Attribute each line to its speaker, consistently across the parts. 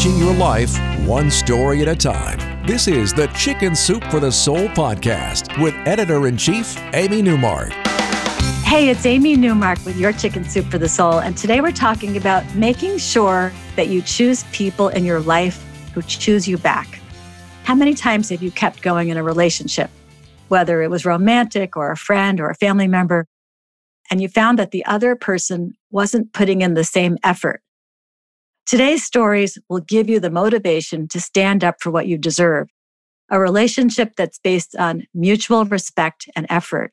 Speaker 1: changing your life one story at a time. This is the Chicken Soup for the Soul podcast with editor in chief, Amy Newmark.
Speaker 2: Hey, it's Amy Newmark with your Chicken Soup for the Soul. And today we're talking about making sure that you choose people in your life who choose you back. How many times have you kept going in a relationship, whether it was romantic or a friend or a family member, and you found that the other person wasn't putting in the same effort? Today's stories will give you the motivation to stand up for what you deserve, a relationship that's based on mutual respect and effort.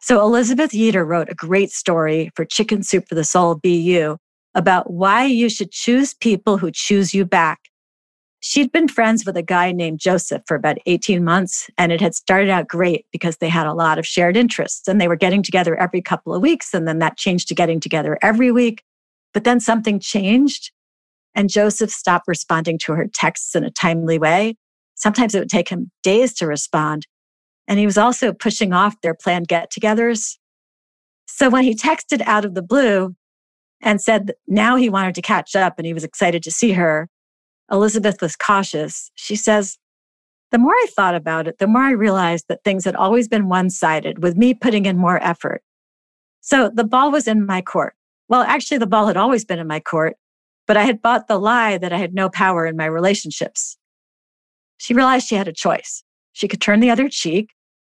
Speaker 2: So, Elizabeth Yeater wrote a great story for Chicken Soup for the Soul Be You about why you should choose people who choose you back. She'd been friends with a guy named Joseph for about 18 months, and it had started out great because they had a lot of shared interests and they were getting together every couple of weeks. And then that changed to getting together every week. But then something changed and Joseph stopped responding to her texts in a timely way. Sometimes it would take him days to respond. And he was also pushing off their planned get togethers. So when he texted out of the blue and said now he wanted to catch up and he was excited to see her, Elizabeth was cautious. She says, the more I thought about it, the more I realized that things had always been one sided with me putting in more effort. So the ball was in my court. Well, actually, the ball had always been in my court, but I had bought the lie that I had no power in my relationships. She realized she had a choice. She could turn the other cheek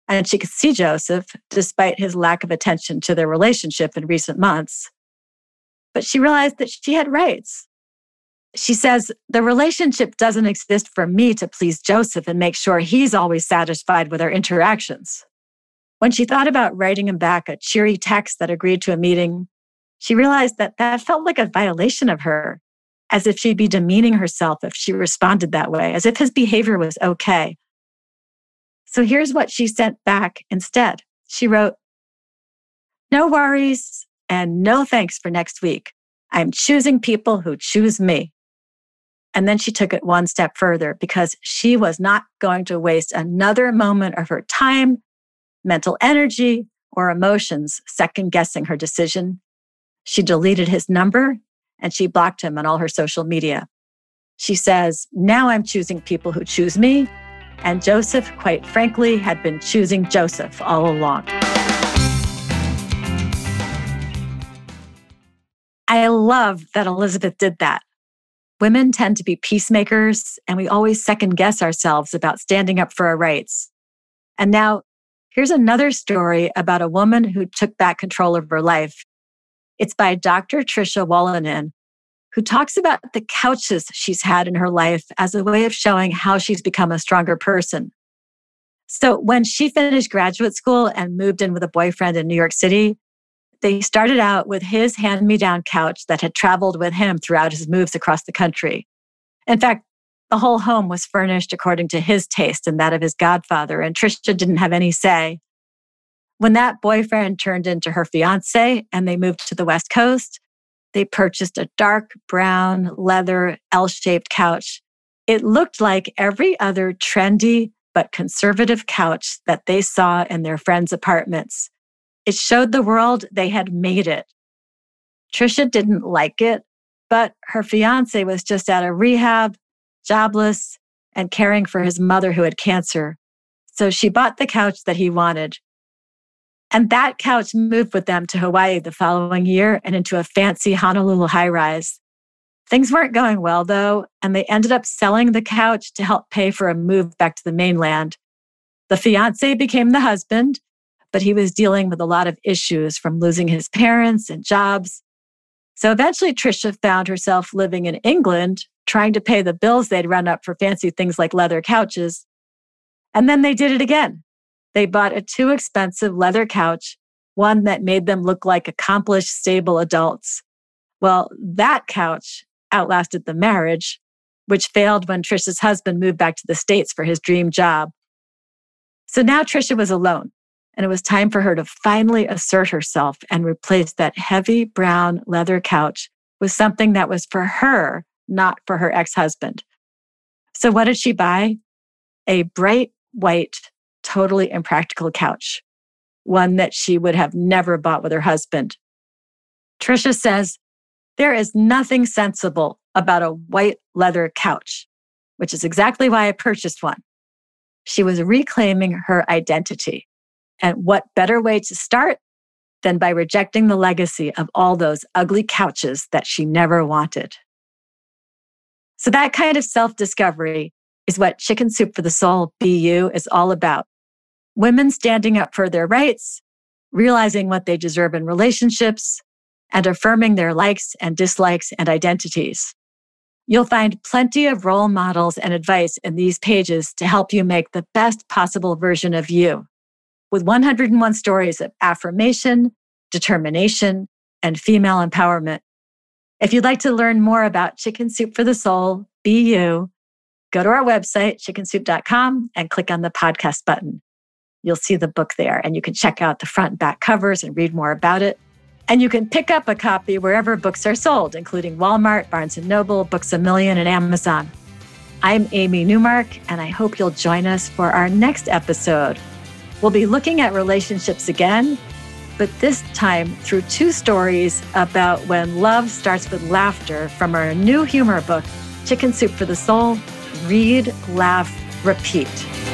Speaker 2: and she could see Joseph despite his lack of attention to their relationship in recent months. But she realized that she had rights. She says, the relationship doesn't exist for me to please Joseph and make sure he's always satisfied with our interactions. When she thought about writing him back a cheery text that agreed to a meeting, she realized that that felt like a violation of her as if she'd be demeaning herself if she responded that way, as if his behavior was okay. So here's what she sent back instead. She wrote, No worries and no thanks for next week. I'm choosing people who choose me. And then she took it one step further because she was not going to waste another moment of her time, mental energy, or emotions second guessing her decision. She deleted his number and she blocked him on all her social media. She says, Now I'm choosing people who choose me. And Joseph, quite frankly, had been choosing Joseph all along. I love that Elizabeth did that. Women tend to be peacemakers, and we always second guess ourselves about standing up for our rights. And now, here's another story about a woman who took back control of her life it's by Dr. Tricia Wolanin, who talks about the couches she's had in her life as a way of showing how she's become a stronger person. So when she finished graduate school and moved in with a boyfriend in New York City, they started out with his hand me down couch that had traveled with him throughout his moves across the country. In fact, the whole home was furnished according to his taste and that of his godfather, and Tricia didn't have any say. When that boyfriend turned into her fiance and they moved to the West Coast, they purchased a dark brown leather L shaped couch. It looked like every other trendy but conservative couch that they saw in their friends' apartments. It showed the world they had made it. Tricia didn't like it, but her fiance was just out of rehab, jobless, and caring for his mother who had cancer. So she bought the couch that he wanted. And that couch moved with them to Hawaii the following year and into a fancy Honolulu high rise. Things weren't going well though, and they ended up selling the couch to help pay for a move back to the mainland. The fiance became the husband, but he was dealing with a lot of issues from losing his parents and jobs. So eventually, Tricia found herself living in England, trying to pay the bills they'd run up for fancy things like leather couches. And then they did it again. They bought a too expensive leather couch, one that made them look like accomplished, stable adults. Well, that couch outlasted the marriage, which failed when Tricia's husband moved back to the States for his dream job. So now Trisha was alone, and it was time for her to finally assert herself and replace that heavy brown leather couch with something that was for her, not for her ex husband. So, what did she buy? A bright white totally impractical couch, one that she would have never bought with her husband. Tricia says, There is nothing sensible about a white leather couch, which is exactly why I purchased one. She was reclaiming her identity. And what better way to start than by rejecting the legacy of all those ugly couches that she never wanted? So, that kind of self discovery is what Chicken Soup for the Soul Be You is all about. Women standing up for their rights, realizing what they deserve in relationships, and affirming their likes and dislikes and identities. You'll find plenty of role models and advice in these pages to help you make the best possible version of you. With 101 stories of affirmation, determination, and female empowerment. If you'd like to learn more about Chicken Soup for the Soul, be you, go to our website, chickensoup.com, and click on the podcast button. You'll see the book there, and you can check out the front and back covers and read more about it. And you can pick up a copy wherever books are sold, including Walmart, Barnes & Noble, Books A Million, and Amazon. I'm Amy Newmark, and I hope you'll join us for our next episode. We'll be looking at relationships again, but this time through two stories about when love starts with laughter from our new humor book, Chicken Soup for the Soul Read, Laugh, Repeat.